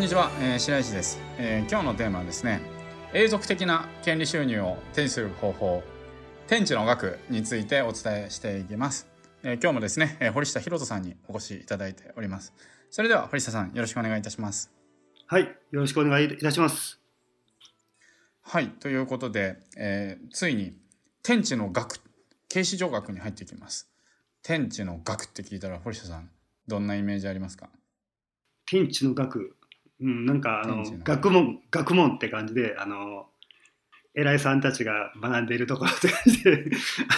こんにちは、えー、白石です、えー、今日のテーマはですね永続的な権利収入を手にする方法天地の額についてお伝えしていきます、えー、今日もですね、えー、堀下博人さんにお越しいただいております。それでは堀下さんよろしくお願いいたします。はいよろしくお願いいたします。はいということで、えー、ついに天地の額形式上学に入っていきます。天地の学って聞いたら堀下さんどんなイメージありますか？天地の学うん、なんかあの学問学問って感じであの偉いさんたちが学んでいるところって感じで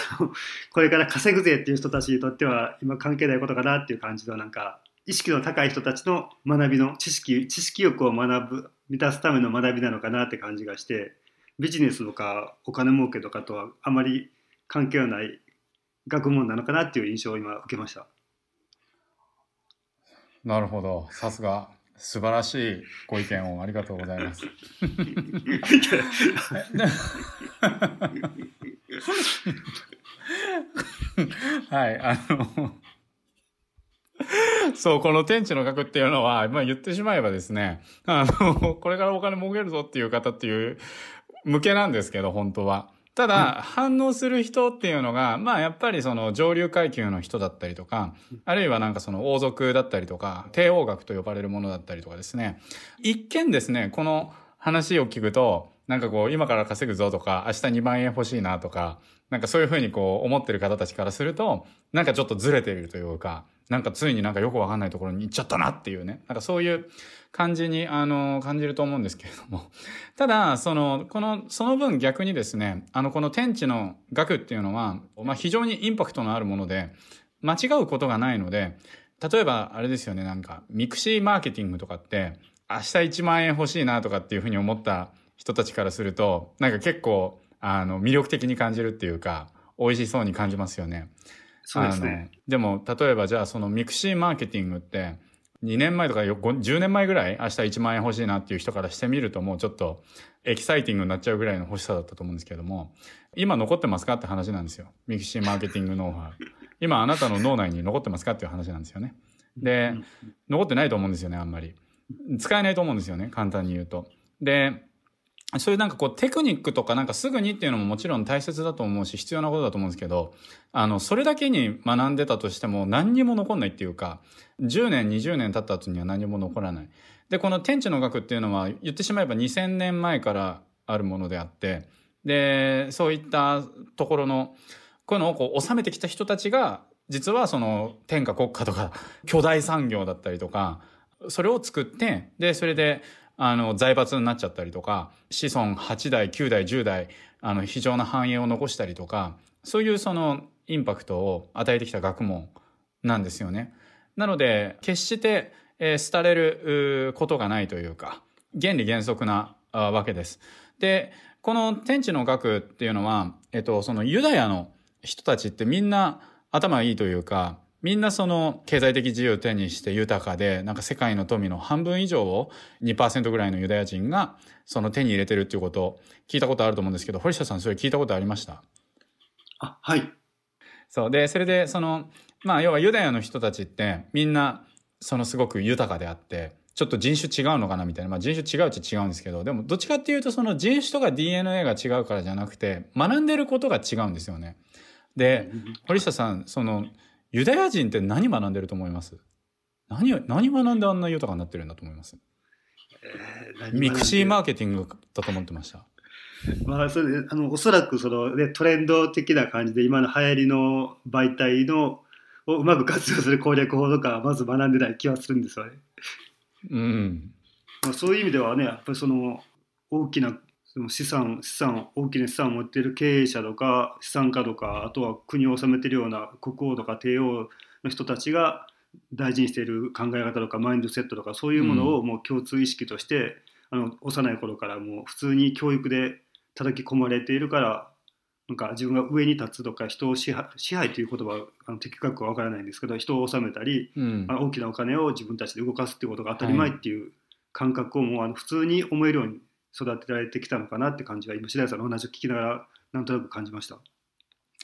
これから稼ぐぜっていう人たちにとっては今関係ないことかなっていう感じのなんか意識の高い人たちの学びの知識知識欲を学ぶ満たすための学びなのかなって感じがしてビジネスとかお金儲けとかとはあまり関係のない学問なのかなっていう印象を今受けました。なるほど。さすが素晴らしいご意見をありがとうございます。はい、あの、そう、この天地の額っていうのは、まあ言ってしまえばですね、あの、これからお金儲けるぞっていう方っていう向けなんですけど、本当は。ただ、反応する人っていうのが、まあやっぱりその上流階級の人だったりとか、あるいはなんかその王族だったりとか、帝王学と呼ばれるものだったりとかですね。一見ですね、この話を聞くと、なんかこう、今から稼ぐぞとか、明日2万円欲しいなとか、なんかそういうふうにこう思ってる方たちからすると、なんかちょっとずれているというか、なんかついになんかよくわかんないところに行っちゃったなっていうね。なんかそういう感じに、あの、感じると思うんですけれども。ただ、その、この、その分逆にですね、あの、この天地の額っていうのは、まあ非常にインパクトのあるもので、間違うことがないので、例えばあれですよね、なんか、 mixi マーケティングとかって、明日1万円欲しいなとかっていうふうに思った人たちからすると、なんか結構、あの、魅力的に感じるっていうか、美味しそうに感じますよね。そうですね。でも、例えばじゃあその mixi マーケティングって、2年前とか10年前ぐらい明日1万円欲しいなっていう人からしてみるともうちょっとエキサイティングになっちゃうぐらいの欲しさだったと思うんですけども、今残ってますかって話なんですよ。ミクシーマーケティングノウハウ。今あなたの脳内に残ってますかっていう話なんですよね。で、残ってないと思うんですよね、あんまり。使えないと思うんですよね、簡単に言うと。で、そういうなんかこうテクニックとかなんかすぐにっていうのももちろん大切だと思うし必要なことだと思うんですけど、あの、それだけに学んでたとしても何にも残んないっていうか、10年、20年経った後には何も残らない。で、この天地の学っていうのは言ってしまえば2000年前からあるものであって、で、そういったところの、こういうのをこう収めてきた人たちが、実はその天下国家とか巨大産業だったりとか、それを作って、で、それであの、財閥になっちゃったりとか、子孫8代、9代、10代、あの、非常な繁栄を残したりとか、そういうそのインパクトを与えてきた学問なんですよね。なので、決して、えー、廃れることがないというか、原理原則なわけです。で、この天地の学っていうのは、えっと、そのユダヤの人たちってみんな頭いいというか、みんなその経済的自由を手にして豊かで、なんか世界の富の半分以上を2%ぐらいのユダヤ人がその手に入れてるっていうことを聞いたことあると思うんですけど、堀下さんそれ聞いたことありました？あ、はい。そう。で、それでその、まあ要はユダヤの人たちってみんなそのすごく豊かであって、ちょっと人種違うのかなみたいな。まあ人種違うっちゃ違うんですけど、でもどっちかっていうとその人種とか DNA が違うからじゃなくて、学んでることが違うんですよね。で、堀下さん、その、ユダヤ人って何学んでると思います？何何学んであんな豊かになってるんだと思います、えー、ミクシーマーケティングだと思ってました。まあ、それあのおそらくその、ね、トレンド的な感じで今の流行りの媒体のをうまく活用する攻略法とかまず学んでない気はするんですよね。うんまあ、そういう意味ではねやっぱりその大きなその資産資産大きな資産を持っている経営者とか資産家とかあとは国を治めているような国王とか帝王の人たちが大事にしている考え方とかマインドセットとかそういうものをもう共通意識として、うん、あの幼い頃からもう普通に教育で叩き込まれているからなんか自分が上に立つとか人を支配支配という言葉はあの的確かわからないんですけど人を治めたり、うん、あの大きなお金を自分たちで動かすっていうことが当たり前っていう感覚をもうあの普通に思えるように育てられてきたのかなって感じは今白井さんの話を聞きながらなんとなく感じました。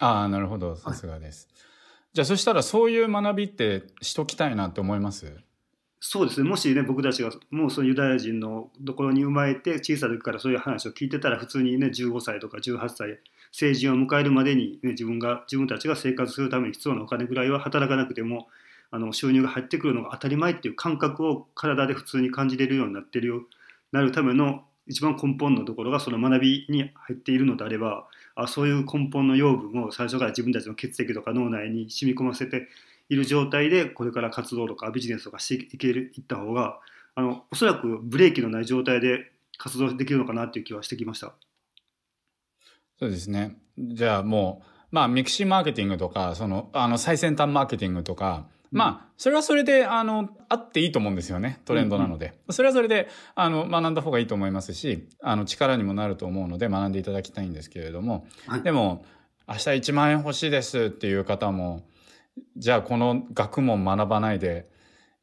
ああなるほど。さすがです、はい、じゃあそしたらそういう学びってしときたいなって思います？そうですね。もしね僕たちがもうそのユダヤ人のところに生まれて小さい時からそういう話を聞いてたら普通にね15歳とか18歳成人を迎えるまでに、ね、自分が自分たちが生活するために必要なお金ぐらいは働かなくてもあの収入が入ってくるのが当たり前っていう感覚を体で普通に感じれるようになってるよなるための一番根本のところがその学びに入っているのであればあそういう根本の養分を最初から自分たちの血液とか脳内に染み込ませている状態でこれから活動とかビジネスとかしていけるいった方があのおそらくブレーキのない状態で活動できるのかなっていう気はしてきました。そうですね。じゃあもう、まあミクシーマーケティングとか、その、あの最先端マーケティングとか、まあ、それはそれで、あの、あっていいと思うんですよね。トレンドなので。それはそれで、あの、学んだ方がいいと思いますし、あの、力にもなると思うので、学んでいただきたいんですけれども、はい、でも、明日1万円欲しいですっていう方も、じゃあこの学問学ばないで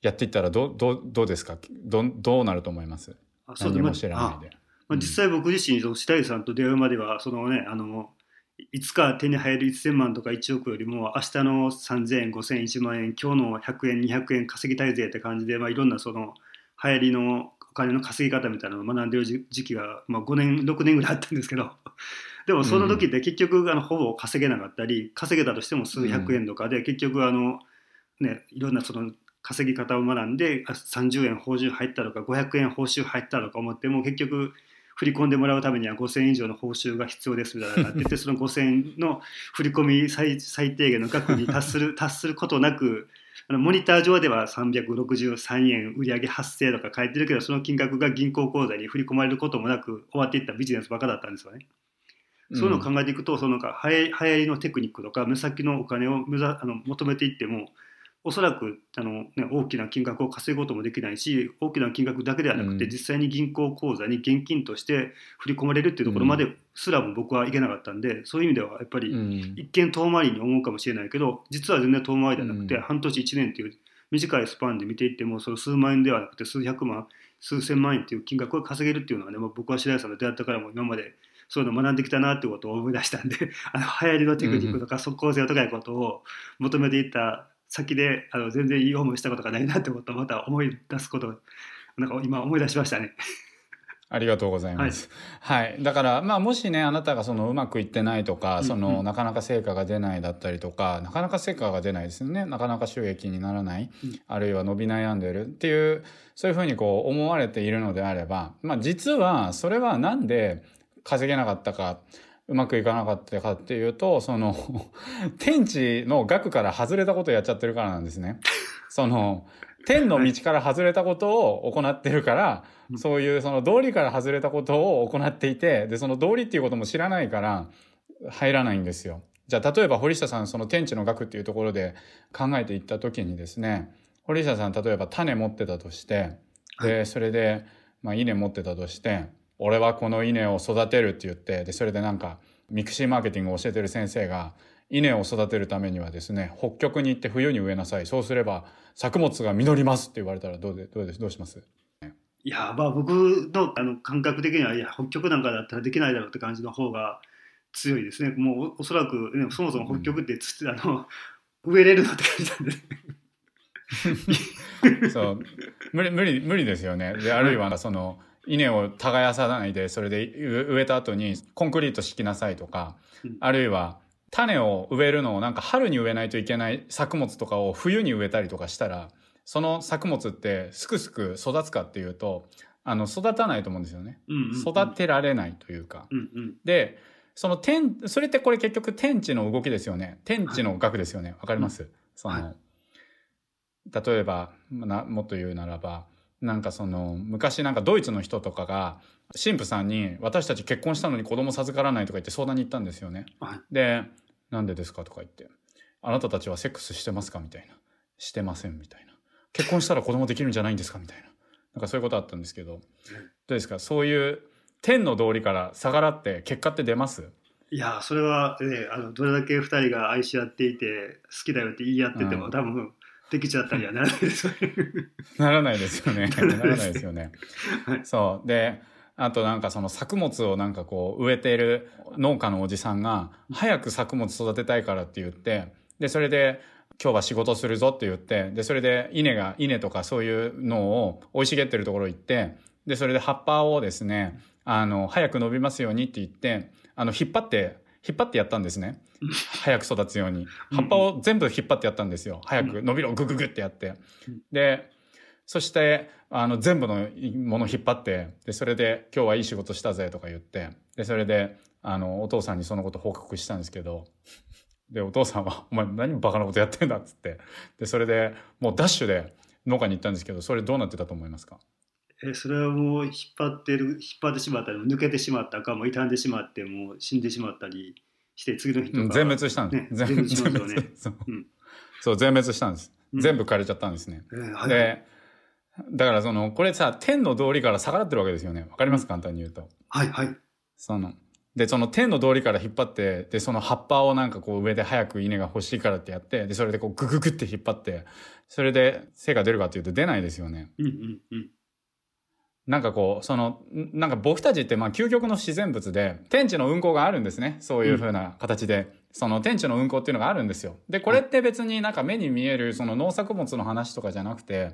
やっていったらどどどうですか？どどうなると思います？何も知らないで。まあ、実際僕自身、白井さんと出会うまでは、そのね、あの、いつか手に入る1000万とか1億よりも明日の3000円5000円1万円今日の100円200円稼ぎたいぜって感じで、まあ、いろんなその流行りのお金の稼ぎ方みたいなのを学んでる時期が、まあ、5年6年ぐらいあったんですけど でもその時って結局あのほぼ稼げなかったり稼げたとしても数百円とかで結局あの、ね、いろんなその稼ぎ方を学んで30円報酬入ったとか500円報酬入ったとか思っても結局振り込んでもらうためには5000円以上の報酬が必要ですみたいなって言ってその5000円の振り込み最最低限の額に達する 達することなくあのモニター上では363円売上発生とか書いてるけどその金額が銀行口座に振り込まれることもなく終わっていったビジネスばっかだったんですよね。そういうのを考えていくと、そのか流行りのテクニックとか目先のお金を目ざあの求めていってもおそらくあの、ね、大きな金額を稼ぐこともできないし大きな金額だけではなくて、うん、実際に銀行口座に現金として振り込まれるっていうところまですらも僕はいけなかったんで、うん、そういう意味ではやっぱり一見遠回りに思うかもしれないけど実は全然遠回りではなくて、うん、半年1年っていう短いスパンで見ていってもその数万円ではなくて数百万数千万円っていう金額を稼げるっていうのはね、まあ、僕は白井さんと出会ったからも今までそういうのを学んできたなってことを思い出したんで あの流行りのテクニックとか即効性とかいうことを求めていった先であの全然いい思いしたことがないなってことをまた思い出すことなんか今思い出しましたね。ありがとうございます。はい、はい、だから、まあ、もしね、あなたがそのうまくいってないとか、その、なかなか成果が出ないだったりとか、なかなか成果が出ないですよね。なかなか収益にならない、うん、あるいは伸び悩んでるっていう、そういうふうにこう思われているのであれば、まあ、実は、それはなんで稼げなかったか、うまくいかなかったかっていうと、その、天地の額から外れたことをやっちゃってるからなんですね。その、天の道から外れたことを行ってるから、そういうその道理から外れたことを行っていて、で、その道理っていうことも知らないから入らないんですよ。じゃあ、例えば堀下さん、その天地の額っていうところで考えていった時にですね、堀下さん、例えば種持ってたとして、で、それで、まあ、稲持ってたとして、俺はこの稲を育てるって言ってでそれでなんかミクシーマーケティングを教えてる先生が稲を育てるためにはですね北極に行って冬に植えなさい。そうすれば作物が実りますって言われたらどうでどうですどうします？いやまあ僕のあの感覚的にはいや北極なんかだったらできないだろうって感じの方が強いですね。もうおそらく、ね、そもそも北極って、うん、あの植えれるのって感じなんですそう。無理無理無理ですよね。であるいはその、稲を耕さないでそれで植えた後にコンクリート敷きなさいとか、あるいは種を植えるのをなんか春に植えないといけない作物とかを冬に植えたりとかしたらその作物ってすくすく育つかっていうとあの育たないと思うんですよね、うんうんうん、育てられないというか、うんうん、でその天それってこれ結局天地の動きですよね。天地の学ですよね。わかります、うん、その、はい、例えばなもっと言うならばなんかその昔なんかドイツの人とかが神父さんに「私たち結婚したのに子供授からない」とか言って相談に行ったんですよね。はい、で「なんでですか?」とか言って「あなたたちはセックスしてますか?」みたいな「してません」みたいな「結婚したら子供できるんじゃないんですか?」みたいななんかそういうことあったんですけどどうですか？そういう天の道理から逆らって結果って出ます？いやそれは、ね、あのどれだけ2人が愛し合っていて好きだよって言い合ってても、うん、多分できちゃったりはならないですよね。ならないですよね。ならないですよね。はい、そうであとなんかその作物をなんかこう植えている農家のおじさんが早く作物育てたいからって言ってでそれで今日は仕事するぞって言って、で、それで稲が、稲とかそういうのを生い茂ってるところ行って、で、それで葉っぱをですね、あの、早く伸びますようにって言って、あの、引っ張って、引っ張ってやったんですね。早く育つように。葉っぱを全部引っ張ってやったんですよ。早く伸びろ、グググってやって。で、そして、あの、全部のもの引っ張って、で、それで、今日はいい仕事したぜとか言って、で、それで、あの、お父さんにそのこと報告したんですけど、で、お父さんは、お前何バカなことやってんだっつって。で、それでもうダッシュで農家に行ったんですけど、それどうなってたと思いますか？えそれはもう引っ張ってる引っ張ってしまったり抜けてしまったかもう傷んでしまってもう死んでしまったりして次の人が、全滅したんです、ね、全滅。しますよね。そう。うん、そう全滅したんです、うん、全部枯れちゃったんですね、えーはい、でだからそのこれさ天の道理から逆らってるわけですよね。わかります簡単に言うと。はいはい。そので、その天の通りから引っ張って、で、その葉っぱをなんかこう上で早く稲が欲しいからってやって、で、それでこうグググって引っ張って、それで成果出るかっていうと出ないですよね。うんうんうん。なんかこう、その、なんか僕たちってまあ究極の自然物で、天地の運行があるんですね。そういう風な形で。うん、その天地の運行っていうのがあるんですよ。で、これって別になんか目に見えるその農作物の話とかじゃなくて、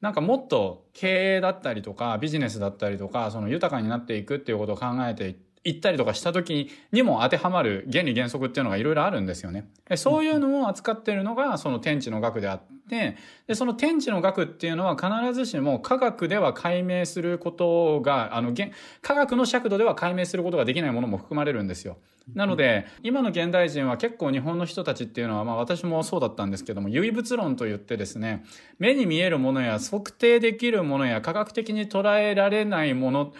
なんかもっと経営だったりとかビジネスだったりとか、その豊かになっていくっていうことを考えていっ、たりとかした時にも当てはまる原理原則っていうのがいろいろあるんですよね。そういうのを扱っているのがその天地の学であって、で、その天地の学っていうのは必ずしも科学では解明することが、あの、科学の尺度では解明することができないものも含まれるんですよ。なので、今の現代人は結構日本の人たちっていうのは、まあ私もそうだったんですけども、唯物論といってですね、目に見えるものや測定できるものや科学的に捉えられないもの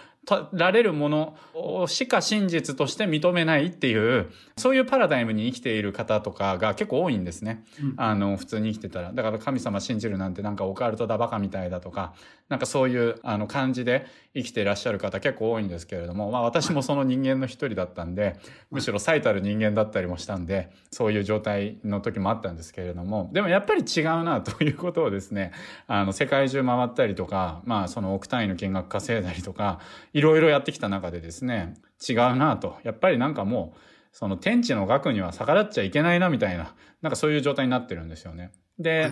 られるものしか真実として認めないっていう、そういうパラダイムに生きている方とかが結構多いんですね。うん、あの、普通に生きてたら。だから神様信じるなんてなんかオカルトだバカみたいだとか、なんかそういうあの感じで生きていらっしゃる方結構多いんですけれども、まあ私もその人間の一人だったんで、むしろ最たる人間だったりもしたんで、そういう状態の時もあったんですけれども、でもやっぱり違うなということをですね、あの世界中回ったりとか、まあその億単位の金額稼いだりとか、いろいろやってきた中でですね、違うなと。やっぱりなんかもう、その天地の額には逆らっちゃいけないなみたいな、なんかそういう状態になってるんですよね。で、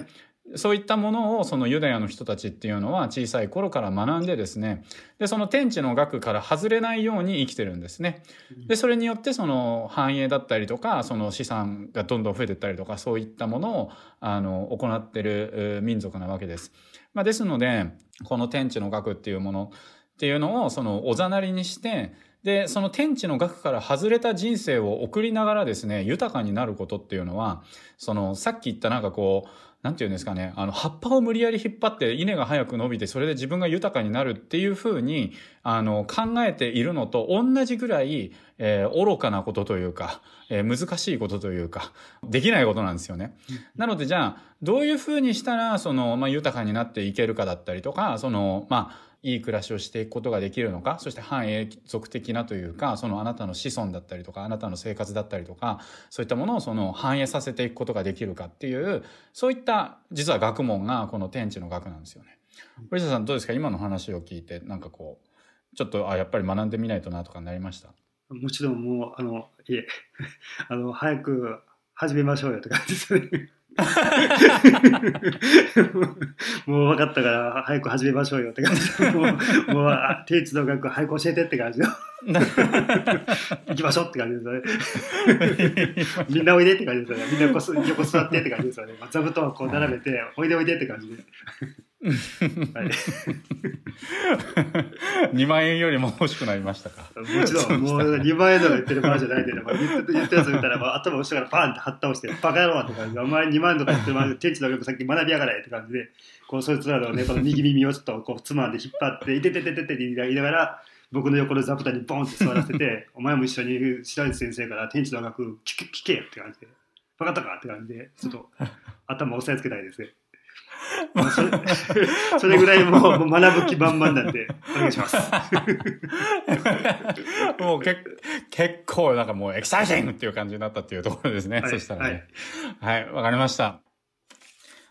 そういったものをそのユダヤの人たちっていうのは小さい頃から学んでですね、で、その天地の額から外れないように生きてるんですね。で、それによってその繁栄だったりとか、その資産がどんどん増えていったりとか、そういったものを、あの、行ってる民族なわけです。まあ、ですので、この天地の額っていうものっていうのをそのおざなりにして、で、その天地の額から外れた人生を送りながらですね、豊かになることっていうのは、その、さっき言ったなんかこう、なんて言うんですかね、あの、葉っぱを無理やり引っ張って稲が早く伸びて、それで自分が豊かになるっていうふうに、あの、考えているのと同じぐらい、えー、愚かなことというか、えー、難しいことというか、できないことなんですよね。なので、じゃあ、どういうふうにしたら、その、まあ、豊かになっていけるかだったりとか、その、まあ、いい暮らしをしていくことができるのか、そして反永続的なというか、そのあなたの子孫だったりとか、あなたの生活だったりとか、そういったものをその反映させていくことができるかっていう、そういった実は学問がこの天地の学なんですよね。堀下さんどうですか？今の話を聞いて、なんかこう、ちょっと、あ、やっぱり学んでみないとなとかなりました？もちろんもう、あの、いえ、あの、早く始めましょうよって感じですね。もう分かったから早く始めましょうよって感じ。もうもう手一の学早く教えてって感じの 行きましょうって感じですよね。みんなおいでって感じですよね。みんな横横座ってって感じですよね。座布団をこう並べて、おいでおいでって感じではい、2万円よりも欲しくなりましたか？もちろん、もう2万円とか言ってる場合じゃないんで、まあ、言って言ったやつ見たら、まあ、頭後ろからパンって張った押して、バカ野郎って感じで、お前2万円とか言ってる場合、天地のさっき学びやがれって感じで、こうそいつらのね、この右耳をちょっとこうつまんで引っ張って、いてててててって言いながら、僕の横の座布団にボンって座らせて、お前も一緒に白石先生から天地の学聞け聞けって感じで、分かったかって感じで、ちょっと頭押さえつけたいですね。それ それぐらいもう学ぶ気満々なんで、お願いします。もうけ結構なんかもうエキサイティングっていう感じになったっていうところですね。はい、そしたらね。はい、わ、はい、かりました。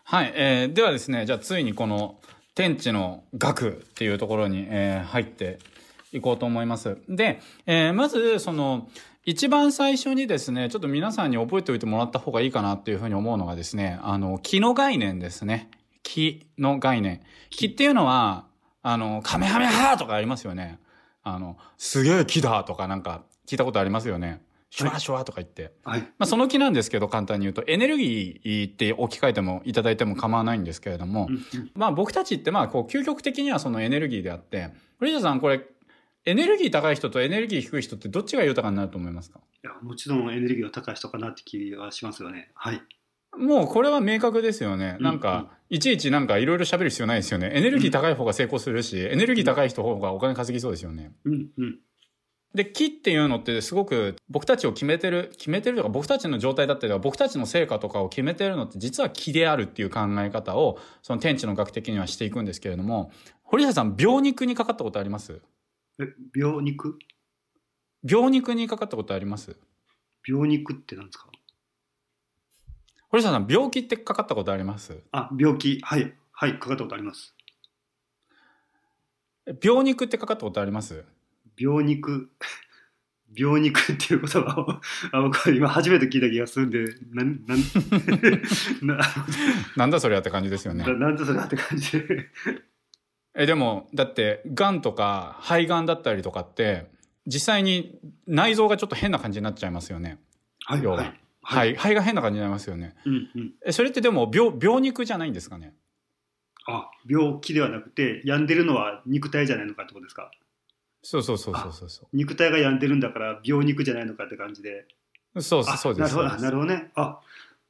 はい、えー、ではですね、じゃあついにこの天地の学っていうところに、えー、入っていこうと思います。で、えーまず、その、一番最初にですね、ちょっと皆さんに覚えておいてもらった方がいいかなっていうふうに思うのがですね、あの、気の概念ですね。気の概念。気っていうのは、あの、カメハメハとかありますよね。あの、すげえ木だとかなんか聞いたことありますよね。シュワシュワとか言って。はい。まあ、その気なんですけど、簡単に言うと、エネルギーって置き換えてもいただいても構わないんですけれどもまあ僕たちってまあこう究極的にはそのエネルギーであって、堀田さんこれ、エネルギー高い人とエネルギー低い人ってどっちが豊かになると思いますか？いやもちろんエネルギーが高い人かなって気がしますよね。はい。もうこれは明確ですよね。なんか、いちいちなんかいろいろ喋る必要ないですよね。エネルギー高い方が成功するし、エネルギー高い人方がお金稼ぎそうですよね。うんうん。で、木っていうのってすごく僕たちを決めてる、決めてるとか僕たちの状態だったりとか僕たちの成果とかを決めてるのって実は木であるっていう考え方をその天地の学的にはしていくんですけれども、堀田さん、病肉にかかったことあります？え、病肉？病肉にかかったことあります？病肉って何ですか？堀田さん、病気ってかかったことあります？あ、病気。はい。はい。かかったことあります。病肉ってかかったことあります？病肉。病肉っていう言葉をあ僕は今初めて聞いた気がするんで、なん、なん、ななんだそれやって感じですよねな。なんでそれだって感じで。え、でも、だって、癌とか肺がんだったりとかって、実際に内臓がちょっと変な感じになっちゃいますよね。はい。要ははい。肺、肺が変な感じになりますよね。うんうん。え、それってでも病、病肉じゃないんですかね？あ、病気ではなくて、病んでるのは肉体じゃないのかってことですか？そうそうそうそうそうそ肉体が病んでるんだから病肉じゃないのかって感じで。う。そうあそうです。なるなるほどね。あ、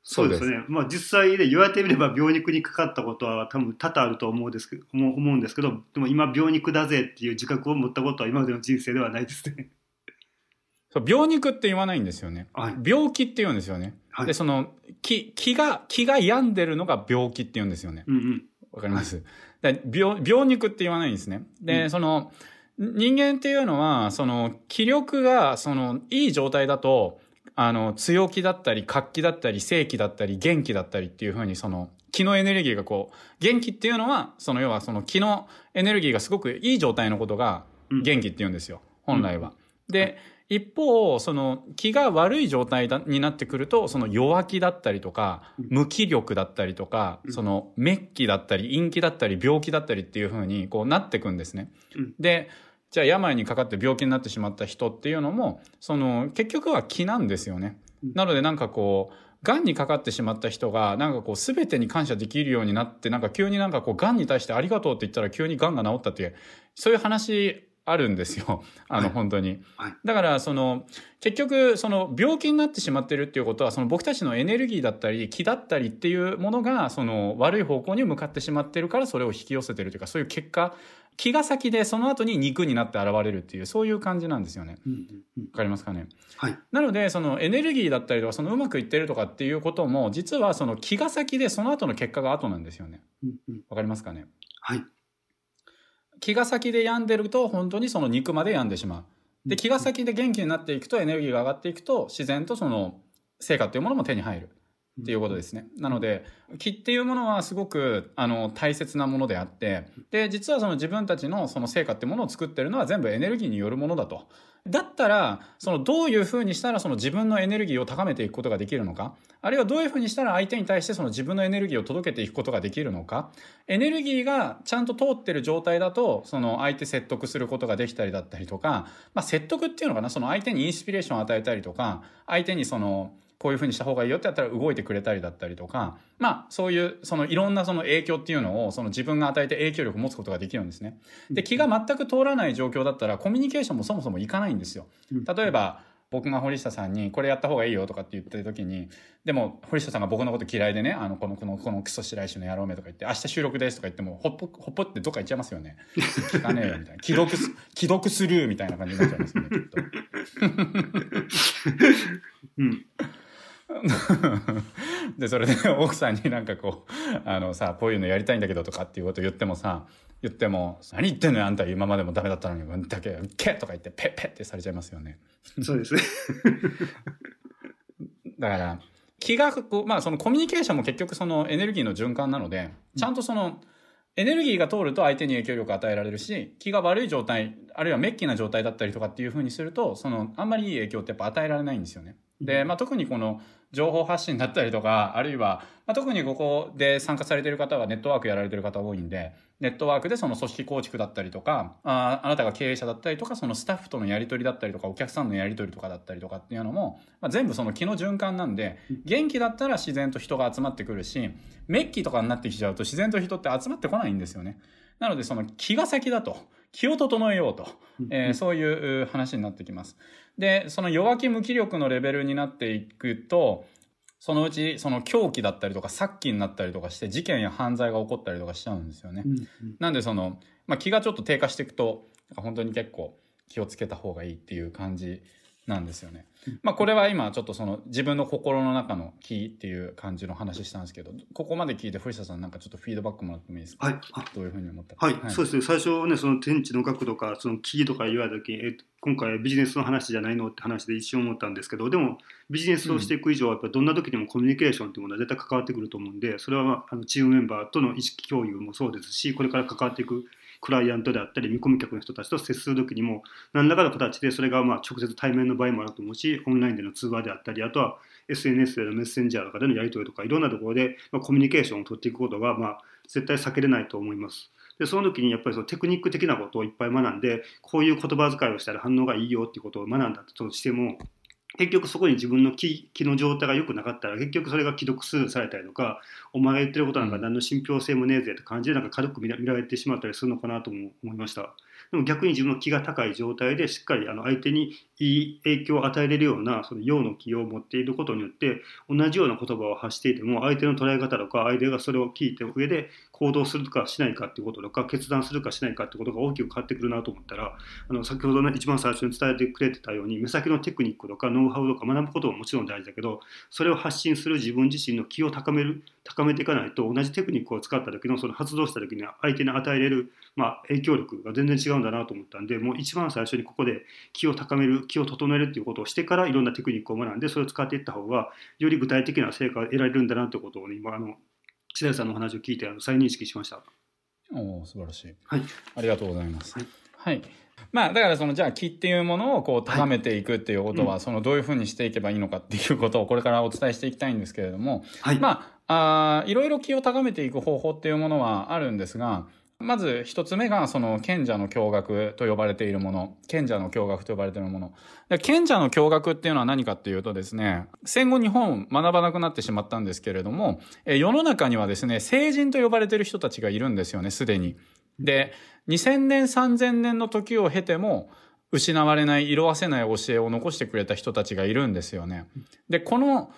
そううですすね。まあ実際で言われてみれば病肉にかかったことは多分多々あると思うんですけど、思うんですけど、でも今病肉だぜっていう自覚を持ったことは今までの人生ではないですね。そう病肉って言わないんですよね。はい。病気って言うんですよね。はいで、その、気、気が、気が病んでるのが病気って言うんですよね。うんうん。わかります？で病、病肉って言わないんですね。で、うんその、人間っていうのは、その、気力が、その、いい状態だと、あの、強気だったり、活気だったり、正気だったり、元気だったりっていうふうに、その、気のエネルギーがこう、元気っていうのは、その、要はその気のエネルギーがすごくいい状態のことが、うん元気って言うんですよ。本来は。で、一方、その気が悪い状態だになってくると、その弱気だったりとか、うん無気力だったりとか、うんその滅気だったり、陰気だったり、病気だったりっていう風にこうなってくんですね。うんで、じゃあ病にかかって病気になってしまった人っていうのも、その結局は気なんですよね。うんなのでなんかこう、癌にかかってしまった人が、なんかこう、すべてに感謝できるようになって、なんか急になんかこう、癌に対してありがとうって言ったら急に癌が治ったっていう、そういう話あるんですよ。あの、はい本当に。はいだから、その、結局、その、病気になってしまってるっていうことは、その僕たちのエネルギーだったり、気だったりっていうものが、その、悪い方向に向かってしまってるから、それを引き寄せてるというか、そういう結果、気が先で、その後に肉になって現れるっていう、そういう感じなんですよね。うんうんうんわかりますかね？はい。なので、そのエネルギーだったりとか、そのうまくいってるとかっていうことも、実はその気が先で、その後の結果が後なんですよね。わかりますかね？はい。気が先で病んでると、本当にその肉まで病んでしまう。で、気が先で元気になっていくと、エネルギーが上がっていくと、自然とその成果というものも手に入る。っていうことですね。なので、気っていうものはすごく、あの、大切なものであって、で、実はその自分たちのその成果ってものを作ってるのは全部エネルギーによるものだと。だったら、そのどういうふうにしたらその自分のエネルギーを高めていくことができるのか、あるいはどういうふうにしたら相手に対してその自分のエネルギーを届けていくことができるのか、エネルギーがちゃんと通ってる状態だと、その相手説得することができたりだったりとか、まあ説得っていうのかな、その相手にインスピレーションを与えたりとか、相手にその、こういうふうにした方がいいよってやったら動いてくれたりだったりとか、まあそういうそのいろんなその影響っていうのをその自分が与えて影響力を持つことができるんですね。で、気が全く通らない状況だったらコミュニケーションもそもそもいかないんですよ。例えば、僕が堀下さんにこれやった方がいいよとかって言ってる時に、でも堀下さんが僕のこと嫌いでね、あの、この、この、このクソ白石の野郎めとか言って、明日収録ですとか言っても、ほっぽ、ほっぽってどっか行っちゃいますよね。聞かねえよみたいな。既読す、既読スルーみたいな感じになっちゃいますよね、きっと。うん。で、それで奥さんになんかこう、あのさ、こういうのやりたいんだけどとかっていうこと言ってもさ、言っても、何言ってんのよ、あんた今までもダメだったのに、うんだけ、けとか言って、ペッペッってされちゃいますよね。そうですね。だから、気がまあそのコミュニケーションも結局そのエネルギーの循環なので、ちゃんとその、エネルギーが通ると相手に影響力を与えられるし、気が悪い状態、あるいはメッキな状態だったりとかっていう風にすると、その、あんまりいい影響ってやっぱ与えられないんですよね。で、まあ、特にこの情報発信だったりとか、あるいは、まあ、特にここで参加されている方はネットワークやられてる方多いんで、ネットワークでその組織構築だったりとか、ああなたが経営者だったりとか、そのスタッフとのやり取りだったりとか、お客さんのやり取りとかだったりとかっていうのも、まあ、全部その気の循環なんで、元気だったら自然と人が集まってくるし、メッキとかになってきちゃうと自然と人って集まってこないんですよね。なのでその気が先だと。気を整えようと、えー、そういう話になってきます。で、その弱気無気力のレベルになっていくと、そのうちその狂気だったりとか殺気になったりとかして事件や犯罪が起こったりとかしちゃうんですよね。うんうん、なんでその、まあ、気がちょっと低下していくと本当に結構気をつけた方がいいっていう感じなんですよね。まあこれは今ちょっとその自分の心の中のキーっていう感じの話したんですけど、ここまで聞いて藤田さんなんかちょっとフィードバックもらってもいいですか？はい。どういうふうに思ったはい、はい、そうですね。最初ねその天地の額とかそのキーとか言われた時に、え今回ビジネスの話じゃないのって話で一瞬思ったんですけど、でもビジネスをしていく以上はやっぱどんな時にもコミュニケーションっていうものは絶対関わってくると思うんで、それはあのチームメンバーとの意識共有もそうですし、これから関わっていくクライアントであったり見込み客の人たちと接する時にも何らかの形でそれがまあ直接対面の場合もあると思うしオンラインでの通話であったりあとは SNS でのメッセンジャーとかでのやり取りとかいろんなところでまコミュニケーションを取っていくことがまあ絶対避けれないと思います。でその時にやっぱりそのテクニック的なことをいっぱい学んでこういう言葉遣いをしたら反応がいいよっていうことを学んだとしても結局そこに自分の気気の状態が良くなかったら結局それが既読スルーされたりとかお前が言ってることなんか何の信憑性もねえぜって感じでなんか軽く見られてしまったりするのかなとも思いました。でも逆に自分の気が高い状態でしっかりあの相手にいい影響を与えれるようなその陽の気を持っていることによって同じような言葉を発していても相手の捉え方とか相手がそれを聞いた上で行動するかしないかっていうこととか決断するかしないかってことが大きく変わってくるなと思ったらあの先ほどね一番最初に伝えてくれてたように目先のテクニックとかノウハウとか学ぶことももちろん大事だけどそれを発信する自分自身の気を高める高めていかないと同じテクニックを使った時のその発動した時に相手に与えれる、まあ、影響力が全然違うんだなと思ったんでもう一番最初にここで気を高める気を整えるっていうことをしてからいろんなテクニックを学んでそれを使っていった方がより具体的な成果が得られるんだなということを、ね、今あの白井さんのお話を聞いてあの再認識しました。おお素晴らしい。はい。ありがとうございます。はい、はいまあ、だからその、じゃあ気っていうものをこう高めていくっていうことは、はい、そのどういうふうにしていけばいいのかっていうことをこれからお伝えしていきたいんですけれども、はい、まあ、あいろいろ気を高めていく方法っていうものはあるんですが、まず一つ目がその賢者の驚愕と呼ばれているもの。賢者の驚愕と呼ばれているもの。賢者の驚愕っていうのは何かっていうとですね、戦後日本学ばなくなってしまったんですけれども、世の中にはですね、聖人と呼ばれている人たちがいるんですよね、すでに。で、2000年、3000年の時を経ても、失われない、色あせない教えを残してくれた人たちがいるんですよね。で、この、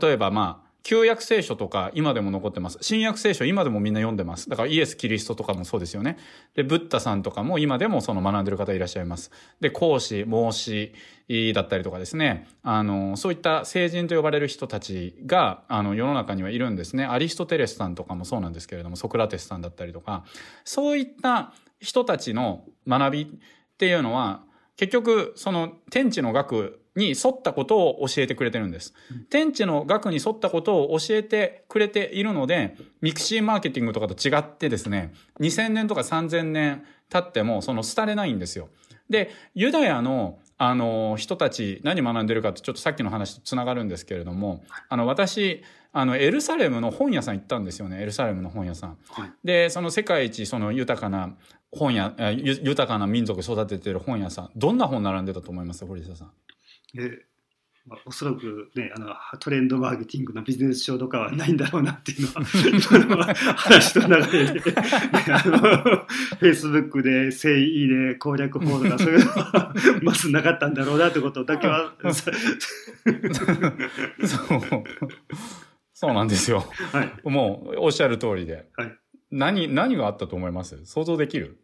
例えばまあ、旧約聖書とか今でも残ってます。新約聖書今でもみんな読んでます。だからイエス・キリストとかもそうですよね。で、ブッダさんとかも今でもその学んでる方いらっしゃいます。で、孔子、孟子だったりとかですね。あの、そういった聖人と呼ばれる人たちが、あの、世の中にはいるんですね。アリストテレスさんとかもそうなんですけれども、ソクラテスさんだったりとか、そういった人たちの学びっていうのは、結局、その天地の学に沿ったことを教えてくれてるんです。天地の学に沿ったことを教えてくれているので、ミクシーマーケティングとかと違ってですね、2000年とか3000年経っても、その廃れないんですよ。で、ユダヤのあの人たち何学んでるかってちょっとさっきの話とつながるんですけれども、あの私、あのエルサレムの本屋さん行ったんですよねエルサレムの本屋さん。はい、でその世界一その豊かな本屋豊かな民族育ててる本屋さんどんな本並んでたと思います堀下さん？えまあ、おそらくねあのトレンドマーケティングのビジネス書とかはないんだろうなっていうのは 話と流れで、ね、あのフェイスブックで誠意で攻略法とかそういうのはまずなかったんだろうなってことだけはそう そうなんですよ、はい、もうおっしゃる通りで、はい、何何があったと思います？想像できる？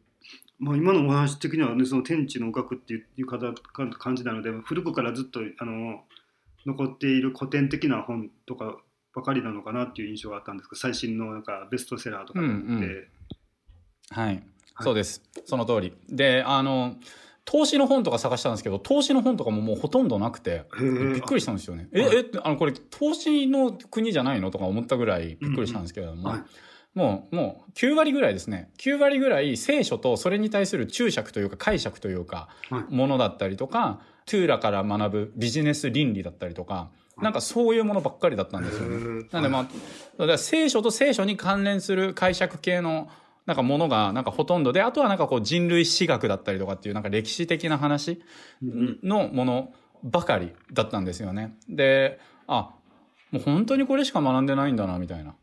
まあ、今のお話的には、ね、その天地の学っていう感じなので古くからずっとあの残っている古典的な本とかばかりなのかなっていう印象があったんですけど最新のなんかベストセラーとかで、うんうん、はい、はい、そうです。その通り。であの投資の本とか探したんですけど投資の本とかももうほとんどなくてびっくりしたんですよね。え、はい、えあのこれ投資の国じゃないのとか思ったぐらいびっくりしたんですけれども、うんうんはいもう、もう9割ぐらいですね。9割ぐらい聖書とそれに対する注釈というか解釈というか、ものだったりとか、トゥーラから学ぶビジネス倫理だったりとか、なんかそういうものばっかりだったんですよね。なんでまあ、だから聖書と聖書に関連する解釈系のなんかものがなんかほとんどで、あとはなんかこう人類史学だったりとかっていうなんか歴史的な話のものばかりだったんですよね。で、あ、もう本当にこれしか学んでないんだなみたいな。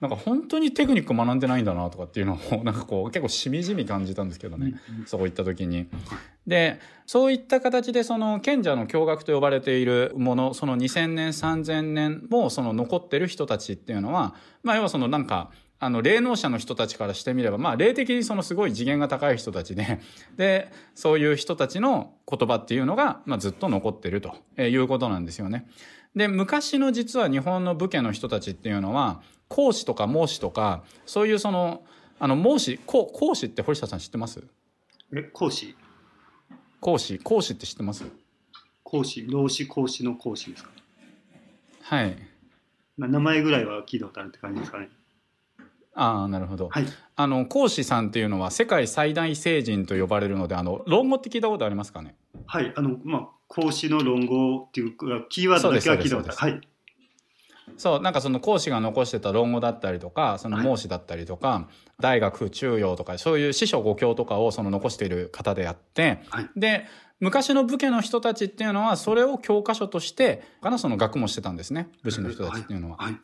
なんか本当にテクニック学んでないんだなとかっていうのを なんかこう結構しみじみ感じたんですけどね、そういった時に。でそういった形でその賢者の驚愕と呼ばれているものその2000年3000年もその残ってる人たちっていうのはまあ要はそのなんかあの霊能者の人たちからしてみればまあ霊的にそのすごい次元が高い人たちで でそういう人たちの言葉っていうのが、まあ、ずっと残ってるということなんですよね。で昔の実は日本の武家の人たちっていうのは講師とか孟子とかそういうそのあの孟子講講師って堀下さん知ってます？え講師？講師講師って知ってます？講師？老子講師の講師ですか？はい。名前ぐらいは聞いたことあるって感じですかね。ああなるほど、はい、あの講師さんっていうのは世界最大聖人と呼ばれるのであの論語って聞いたことありますかね？はい。あのまあ講師の論語っていうかキーワードだけは聞いたことある。はいそうなんかその講師が残してた論語だったりとかその孟子だったりとか、はい、大学中庸とかそういう師匠五教とかをその残している方であって、はい、で昔の武家の人たちっていうのはそれを教科書としてかなその学もしてたんですね武士の人たちっていうのは。はい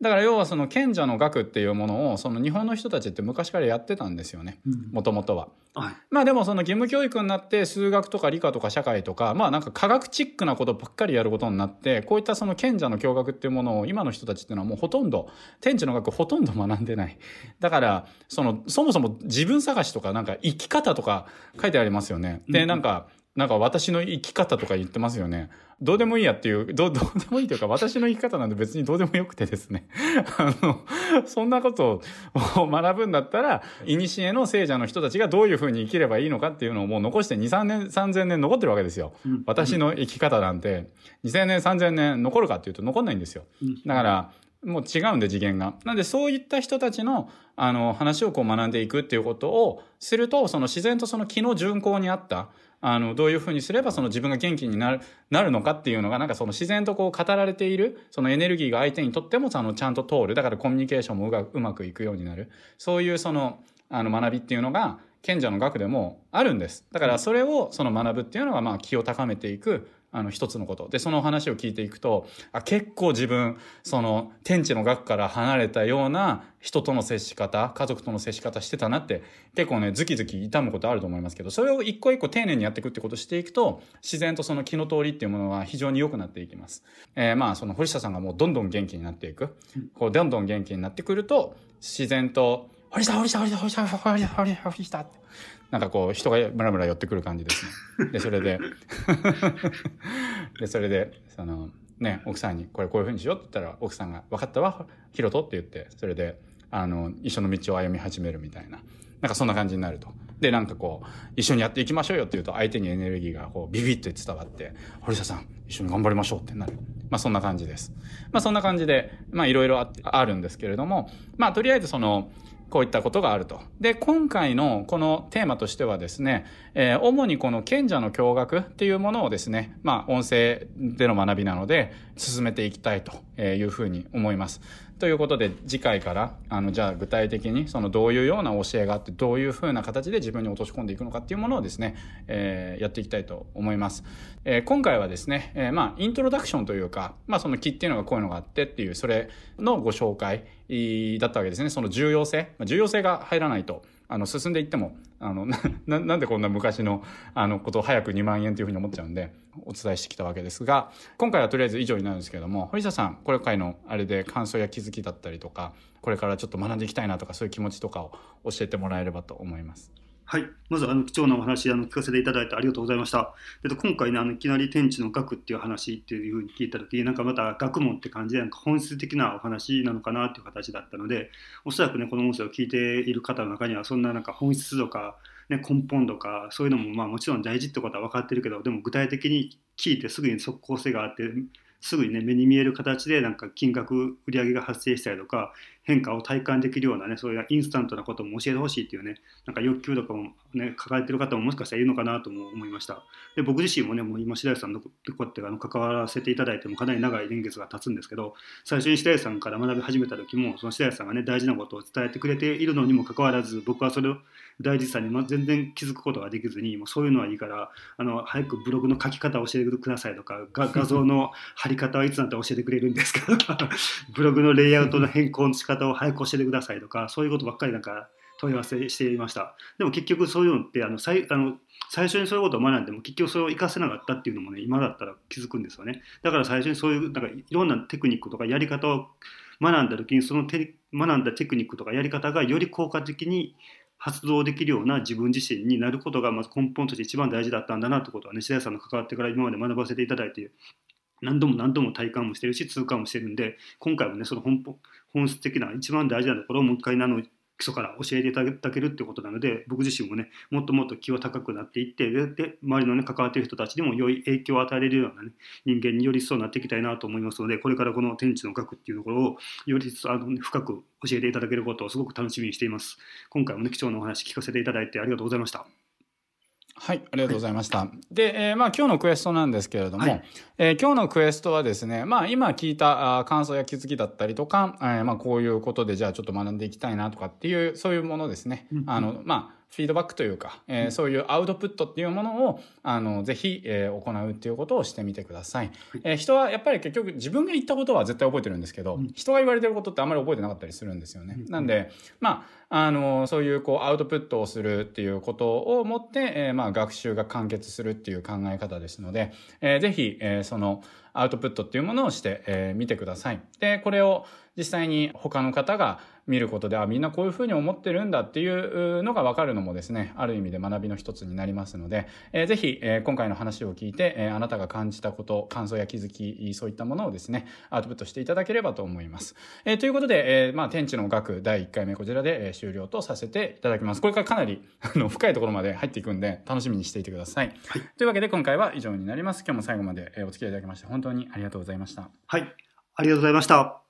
だから要はその賢者の学っていうものをその日本の人たちって昔からやってたんですよねもともとは。はい、まあでもその義務教育になって数学とか理科とか社会とかまあなんか科学チックなことばっかりやることになってこういったその賢者の教学っていうものを今の人たちっていうのはもうほとんど天地の学ほとんど学んでない。だからそのそもそも自分探しとかなんか生き方とか書いてありますよね。でなんかなんか私の生き方とか言ってますよね。どうでもいいやっていう、どう、どうでもいいというか、私の生き方なんて別にどうでもよくてですね。あの、そんなことを学ぶんだったら、古の聖者の人たちがどういうふうに生きればいいのかっていうのをもう残して2、3年、3000年残ってるわけですよ。うん、私の生き方なんて、2000年、3000年残るかっていうと残んないんですよ。だから、もう違うんで次元が。なんでそういった人たちのあの話をこう学んでいくっていうことをすると、その自然とその気の順行にあった、あのどういうふうにすればその自分が元気になるなるのかっていうのがなんかその自然とこう語られているそのエネルギーが相手にとってもそのちゃんと通る。だからコミュニケーションもうまくいくようになる。そういうそのあの学びっていうのが賢者の学でもあるんです。だからそれをその学ぶっていうのがまあ気を高めていくあの一つのこと。でその話を聞いていくとあ結構自分その天地の学から離れたような人との接し方家族との接し方してたなって結構ねズキズキ痛むことあると思いますけどそれを一個一個丁寧にやっていくってことをしていくと自然とその気の通りっていうものは非常に良くなっていきます。えー、まあその堀下さんがもうどんどん元気になっていく。こうどんどん元気になってくると自然と堀下堀下堀下堀下堀下堀下堀下って。なんかこう人がムラムラ寄ってくる感じですね。でそれで でそれでそのね奥さんにこれこういうふうにしようって言ったら奥さんが「分かったわヒロト」って言ってそれであの一緒の道を歩み始めるみたいななんかそんな感じになると。でなんかこう一緒にやっていきましょうよって言うと相手にエネルギーがこうビビッと伝わって堀田さん一緒に頑張りましょうってなる。まあそんな感じです。まあそんな感じでまあいろいろあるんですけれどもまあとりあえずそのこういったことがあると。で、今回のこのテーマとしてはですね、えー、主にこの賢者の驚愕っていうものをですね、まあ、音声での学びなので、進めていきたいというふうに思います。ということで次回からあのじゃあ具体的にそのどういうような教えがあってどういうふうな形で自分に落とし込んでいくのかっていうものをですね、えー、やっていきたいと思います。えー、今回はですね、えー、まあイントロダクションというか、まあその木っていうのがこういうのがあってっていうそれのご紹介だったわけですね。その重要性、重要性が入らないとあの進んでいってもあの ななんでこんな昔のあのことを早く2万円というふうに思っちゃうんでお伝えしてきたわけですが今回はとりあえず以上になるんですけれども堀下さんこれ回のあれで感想や気づきだったりとかこれからちょっと学んでいきたいなとかそういう気持ちとかを教えてもらえればと思います。はい、まずあの貴重なお話あの聞かせていただいてありがとうございました。で今回ねあのいきなり天地の学っていう話っていうふうに聞いた時なんかまた学問って感じでなんか本質的なお話なのかなっていう形だったのでおそらくねこの音声を聞いている方の中にはそんななんか本質とか、ね、根本とかそういうのもまあもちろん大事ってことは分かってるけどでも具体的に聞いてすぐに即効性があってすぐにね目に見える形でなんか金額売り上げが発生したりとか変化を体感できるようなね、そういうインスタントなことも教えてほしいっていうね、なんか欲求とかもね、抱えてる方ももしかしたらいるのかなとも思いました。で、僕自身もね、もう今、白石さんのとこってあの関わらせていただいてもかなり長い年月が経つんですけど、最初に白石さんから学び始めた時も、その白石さんがね、大事なことを伝えてくれているのにもかかわらず、僕はそれを大事さに全然気づくことができずに、もうそういうのはいいから、あの早くブログの書き方を教えてくださいとか、画像の貼り方はいつなんて教えてくれるんですかとか、ブログのレイアウトの変更の仕方方を早く教えてくださいとか、そういうことばっかりなんか問い合わせしていました。でも結局そういうのってあの最あの最初にそういうことを学んでも結局それを活かせなかったっていうのもね今だったら気づくんですよね。だから最初にそういうなんかいろんなテクニックとかやり方を学んだ時にそのテ学んだテクニックとかやり方がより効果的に発動できるような自分自身になることがまず根本として一番大事だったんだなってことはね白石さんの関わってから今まで学ばせていただいて何度も何度も体感もしてるし痛感もしてるんで今回もねその本本質的な一番大事なところをもう一回あの基礎から教えていただけるってことなので僕自身もねもっともっと気は高くなっていってでで周りのね関わっている人たちにも良い影響を与えれるような、ね、人間により一層なっていきたいなと思いますのでこれからこの天地の学っていうところをよりあの、ね、深く教えていただけることをすごく楽しみにしています。今回もね貴重なお話聞かせていただいてありがとうございました。はい、ありがとうございました。はい、で、えー、まあ今日のクエストなんですけれども、はい、えー、今日のクエストはですね、まあ今聞いたあ感想や気づきだったりとか、えー、まあこういうことでじゃあちょっと学んでいきたいなとかっていう、そういうものですね。うん、あの、まあフィードバックというか、えー、そういうアウトプットっていうものを、あの、ぜひ、えー、行うっていうことをしてみてください。えー、人はやっぱり結局自分が言ったことは絶対覚えてるんですけど、うん、人が言われてることってあんまり覚えてなかったりするんですよね。うん、なんで、まあ、あの、そういうこうアウトプットをするっていうことをもって、えー、まあ学習が完結するっていう考え方ですので、えー、ぜひ、えー、そのアウトプットっていうものをして、えー、見てください。で、これを実際に他の方が見ることで、あ、みんなこういうふうに思ってるんだっていうのがわかるのもですね、ある意味で学びの一つになりますので、えー、ぜひ、えー、今回の話を聞いて、えー、あなたが感じたこと、感想や気づき、そういったものをですね、アウトプットしていただければと思います。えー、ということで、えー、まあ、天地の学第1回目こちらで、えー、終了とさせていただきます。これからかなり、あの、深いところまで入っていくんで、楽しみにしていてください。はい、というわけで、今回は以上になります。今日も最後までお付き合いいただきまして、本当にありがとうございました。はい、ありがとうございました。